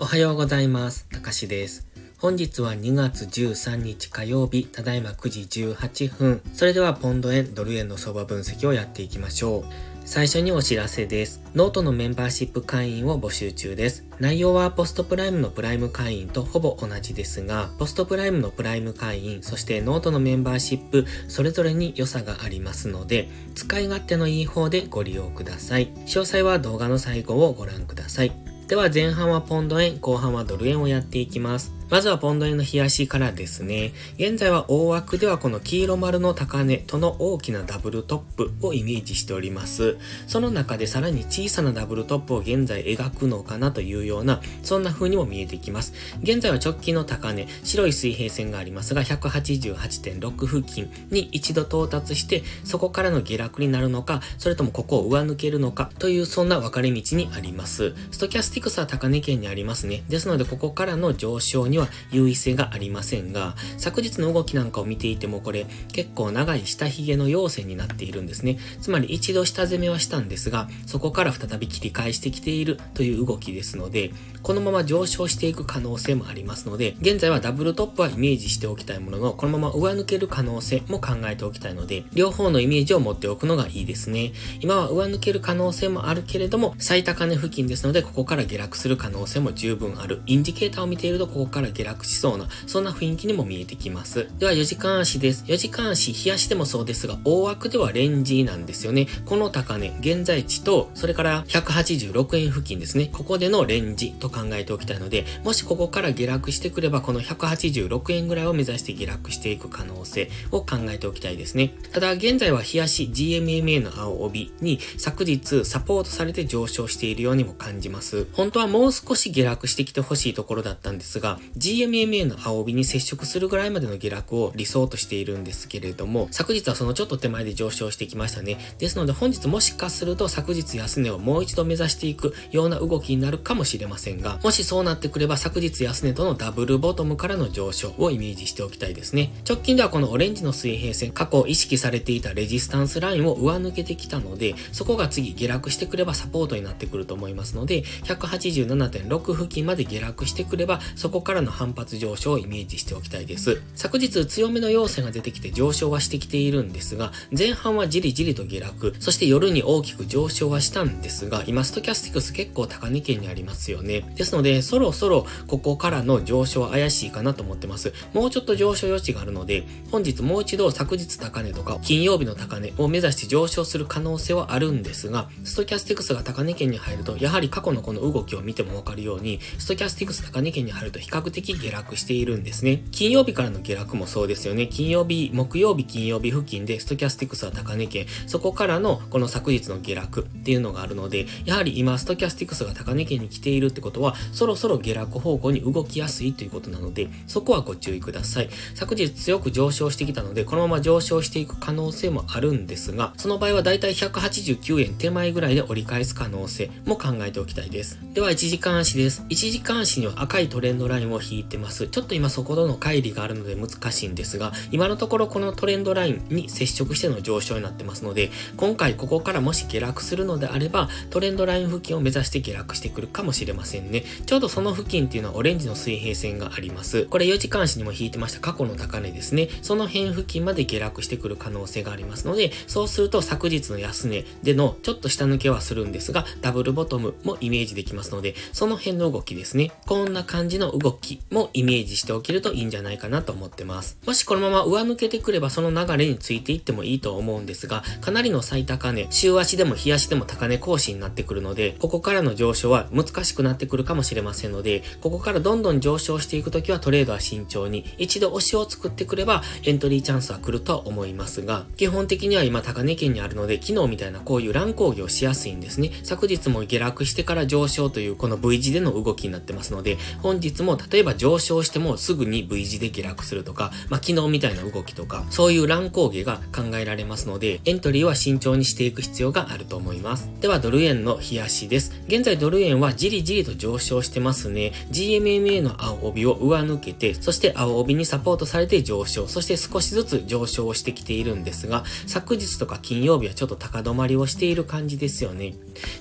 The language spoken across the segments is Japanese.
おはようございます。たかしです。本日は2月13日火曜日、ただいま9時18分。それではポンド円、ドル円の相場分析をやっていきましょう。最初にお知らせです。ノートのメンバーシップ会員を募集中です。内容は PostPrime のプライム会員とほぼ同じですが、 PostPrime のプライム会員、そしてノートのメンバーシップ、それぞれに良さがありますので、使い勝手のいい方でご利用ください。詳細は動画の最後をご覧ください。では前半はポンド円、後半はドル円をやっていきます。まずはポンド円の日足からですね。現在は大枠ではこの黄色丸の高値との大きなダブルトップをイメージしております。その中でさらに小さなダブルトップを現在描くのかなというような、そんな風にも見えてきます。現在は直近の高値、白い水平線がありますが、188.6付近に一度到達して、そこからの下落になるのか、それともここを上抜けるのかというそんな分かれ道にあります。ストキャスティクスは高値圏にありますね。ですので、ここからの上昇には優位性がありませんが、昨日の動きなんかを見ていてもこれ結構長い下髭の陽線になっているんですね。つまり一度下攻めはしたんですが、そこから再び切り返してきているという動きですので、このまま上昇していく可能性もありますので、現在はダブルトップはイメージしておきたいものの、このまま上抜ける可能性も考えておきたいので、両方のイメージを持っておくのがいいですね。今は上抜ける可能性もあるけれども、最高値付近ですので、ここから下落する可能性も十分ある。インディケーターを見ていると、ここから下落しそうな、そんな雰囲気にも見えてきます。では、4時間足です。4時間足、冷やしでもそうですが、大枠ではレンジなんですよね。この高値、現在地と、それから186円付近ですね。ここでのレンジと考えておきたいので、もしここから下落してくれば、この186円ぐらいを目指して下落していく可能性を考えておきたいですね。ただ、現在は冷やし GMMA の青帯に昨日サポートされて上昇しているようにも感じます。本当はもう少し下落してきてほしいところだったんですが、GMMA の青帯に接触するぐらいまでの下落を理想としているんですけれども、昨日はそのちょっと手前で上昇してきましたね。ですので本日もしかすると昨日安値をもう一度目指していくような動きになるかもしれませんが、もしそうなってくれば昨日安値とのダブルボトムからの上昇をイメージしておきたいですね。直近ではこのオレンジの水平線、過去意識されていたレジスタンスラインを上抜けてきたので、そこが次下落してくればサポートになってくると思いますので、187.6付近まで下落してくれば、そこからの反発上昇をイメージしておきたいです。昨日強めの陽線が出てきて上昇はしてきているんですが、前半はじりじりと下落、そして夜に大きく上昇はしたんですが、今ストキャスティクス結構高値圏にありますよね。ですので、そろそろここからの上昇は怪しいかなと思ってます。もうちょっと上昇余地があるので、本日もう一度昨日高値とか金曜日の高値を目指して上昇する可能性はあるんですが、ストキャスティクスが高値圏に入ると、やはり過去のこの動きを見てもわかるように、ストキャスティクス高値圏に入ると比較的下落しているんですね。金曜日からの下落もそうですよね。金曜日、木曜日、金曜日付近でストキャスティクスは高値圏、そこからのこの昨日の下落っていうのがあるので、やはり今ストキャスティクスが高値圏に来ているってことは、そろそろ下落方向に動きやすいということなので、そこはご注意ください。昨日強く上昇してきたので、このまま上昇していく可能性もあるんですが、その場合はだいたい189円手前ぐらいで折り返す可能性も考えておきたいです。では、1時間足です。1時間足には赤いトレンドラインを引いてます。ちょっと今そことの乖離があるので難しいんですが、今のところこのトレンドラインに接触しての上昇になってますので、今回ここからもし下落するのであれば、トレンドライン付近を目指して下落してくるかもしれませんね。ちょうどその付近っていうのはオレンジの水平線があります。これ4時間足にも引いてました過去の高値ですね。その辺付近まで下落してくる可能性がありますので、そうすると昨日の安値でのちょっと下抜けはするんですが、ダブルボトムもイメージできますので、その辺の動きですね。こんな感じの動きもイメージしておけるといいんじゃないかなと思ってます。もしこのまま上抜けてくればその流れについていってもいいと思うんですが、かなりの最高値、週足でも日足でも高値更新になってくるので、ここからの上昇は難しくなってくるかもしれませんので、ここからどんどん上昇していくときはトレードは慎重に、一度押しを作ってくればエントリーチャンスは来るとは思いますが、基本的には今高値圏にあるので、昨日みたいなこういう乱高下をしやすいんですね。昨日も下落してから上昇というこの V 字での動きになってますので、本日も例例えば上昇してもすぐに V 字で下落するとか、まあ、昨日みたいな動きとか、そういう乱高下が考えられますので、エントリーは慎重にしていく必要があると思います。では、ドル円の冷やしです。現在ドル円はじりじりと上昇してますね。GMMA の青帯を上抜けて、そして青帯にサポートされて上昇、そして少しずつ上昇をしてきているんですが、昨日とか金曜日はちょっと高止まりをしている感じですよね。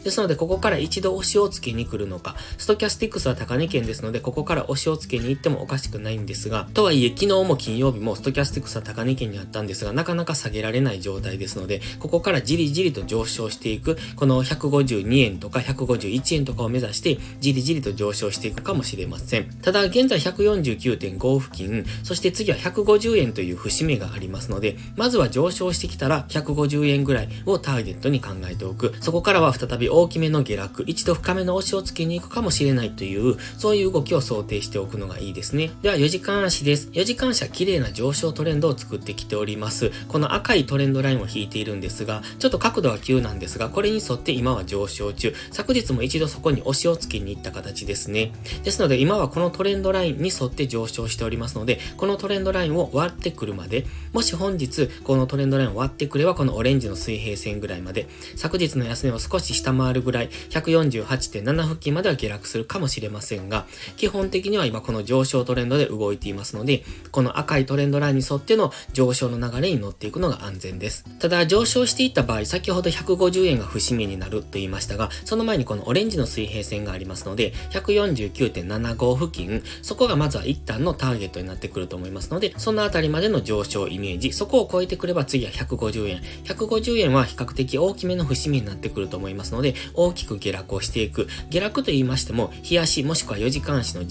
ですので、ここから一度押しをつけに来るのか、ストキャスティックスは高値圏ですので、ここから押しをつけに行ってもおかしくないんですが、とはいえ、昨日も金曜日もストキャスティクスは高値圏にあったんですが、なかなか下げられない状態ですので、ここからじりじりと上昇していく、この152円とか151円とかを目指して、じりじりと上昇していくかもしれません。ただ、現在149.5付近、そして次は150円という節目がありますので、まずは上昇してきたら150円ぐらいをターゲットに考えておく。そこからは再び大きめの下落、一度深めの押しをつけに行くかもしれないという、そういう動きを想定してておくのがいいですね。では、4時間足です。4時間足は綺麗な上昇トレンドを作ってきております。この赤いトレンドラインを引いているんですが、ちょっと角度は急なんですが、これに沿って今は上昇中。昨日も一度そこに押しをつけに行った形ですね。ですので、今はこのトレンドラインに沿って上昇しておりますので、このトレンドラインを割ってくるまで、もし本日、このトレンドラインを割ってくれば、このオレンジの水平線ぐらいまで、昨日の安値を少し下回るぐらい、148.7付近までは下落するかもしれませんが、基本的には今この上昇トレンドで動いていますので、この赤いトレンドラインに沿っての上昇の流れに乗っていくのが安全です。ただ、上昇していった場合、先ほど150円が節目になると言いましたが、その前にこのオレンジの水平線がありますので、149.75付近、そこがまずは一旦のターゲットになってくると思いますので、そのあたりまでの上昇イメージ、そこを超えてくれば次は150円。150円は比較的大きめの節目になってくると思いますので、大きく下落をしていく。下落と言いましても、日足もしくは4時間足の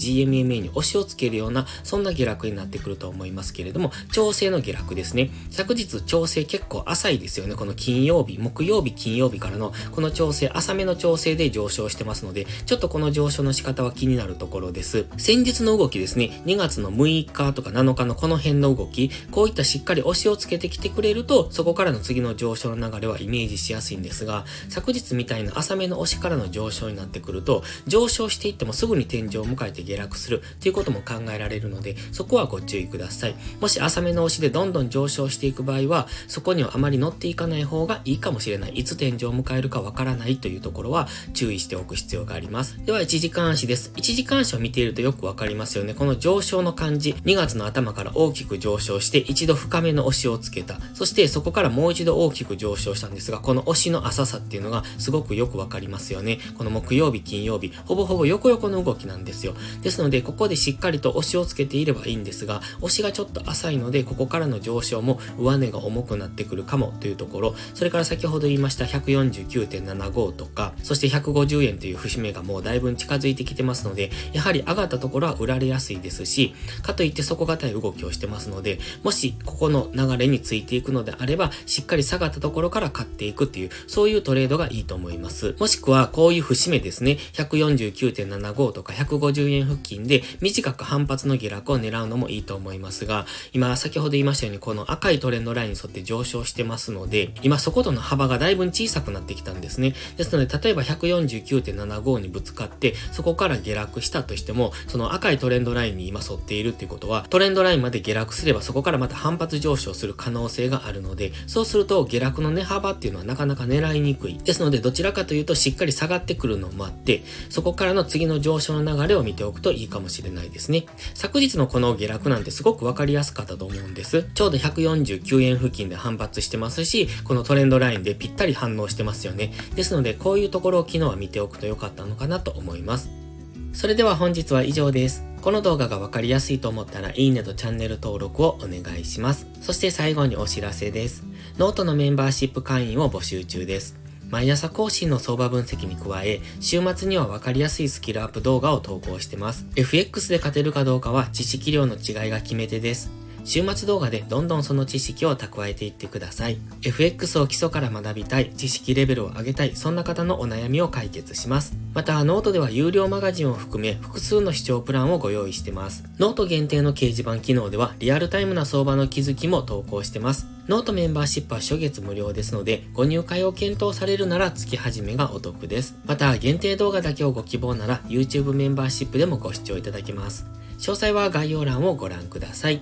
GMMA に押しをつけるような、そんな下落になってくると思いますけれども、調整の下落ですね。昨日調整結構浅いですよね。この金曜日、木曜日、金曜日からの、この調整、浅めの調整で上昇してますので、ちょっとこの上昇の仕方は気になるところです。先日の動きですね、2月の6日とか7日のこの辺の動き、こういったしっかり押しをつけてきてくれると、そこからの次の上昇の流れはイメージしやすいんですが、昨日みたいな浅めの押しからの上昇になってくると、上昇していってもすぐに天井を迎えて下落するということも考えられるので、そこはご注意ください。もし浅めの押しでどんどん上昇していく場合は、そこにはあまり乗っていかない方がいいかもしれない。いつ天井を迎えるかわからないというところは注意しておく必要があります。では、1時間足です。1時間足を見ているとよくわかりますよね。この上昇の感じ、2月の頭から大きく上昇して、一度深めの押しをつけた。そしてそこからもう一度大きく上昇したんですが、この押しの浅さっていうのがすごくよくわかりますよね。この木曜日、金曜日、ほぼほぼ横横の動きなんですよ。ですので、ここでしっかりと押しをつけていればいいんですが、押しがちょっと浅いので、ここからの上昇も上値が重くなってくるかもというところ、それから先ほど言いました149.75とか、そして150円という節目がもうだいぶ近づいてきてますので、やはり上がったところは売られやすいですし、かといって底堅い動きをしてますので、もしここの流れについていくのであれば、しっかり下がったところから買っていくっていう、そういうトレードがいいと思います。もしくは、こういう節目ですね、149.75とか150円付近で短く反発の下落を狙うのもいいと思いますが、今先ほど言いましたように、この赤いトレンドラインに沿って上昇してますので、今そことの幅がだいぶ小さくなってきたんですね。ですので、例えば149.75にぶつかって、そこから下落したとしても、その赤いトレンドラインに今沿っているっていうことは、トレンドラインまで下落すればそこからまた反発上昇する可能性があるので、そうすると下落の値幅っていうのはなかなか狙いにくい。ですので、どちらかというとしっかり下がってくるのを待って、そこからの次の上昇の流れを見ておくといいかかもしれないですね。昨日のこの下落なんてすごくわかりやすかったと思うんです。ちょうど149円付近で反発してますし、このトレンドラインでぴったり反応してますよね。ですので、こういうところを昨日は見ておくと良かったのかなと思います。それでは本日は以上です。この動画がわかりやすいと思ったらいいねとチャンネル登録をお願いします。そして最後にお知らせです。ノートのメンバーシップ会員を募集中です。毎朝更新の相場分析に加え、週末には分かりやすいスキルアップ動画を投稿してます。FX で勝てるかどうかは知識量の違いが決め手です。週末動画でどんどんその知識を蓄えていってください。FX を基礎から学びたい、知識レベルを上げたい、そんな方のお悩みを解決します。また、ノートでは有料マガジンを含め複数の視聴プランをご用意してます。ノート限定の掲示板機能ではリアルタイムな相場の気づきも投稿してます。ノートメンバーシップは初月無料ですので、ご入会を検討されるなら月始めがお得です。また、限定動画だけをご希望なら YouTube メンバーシップでもご視聴いただけます。詳細は概要欄をご覧ください。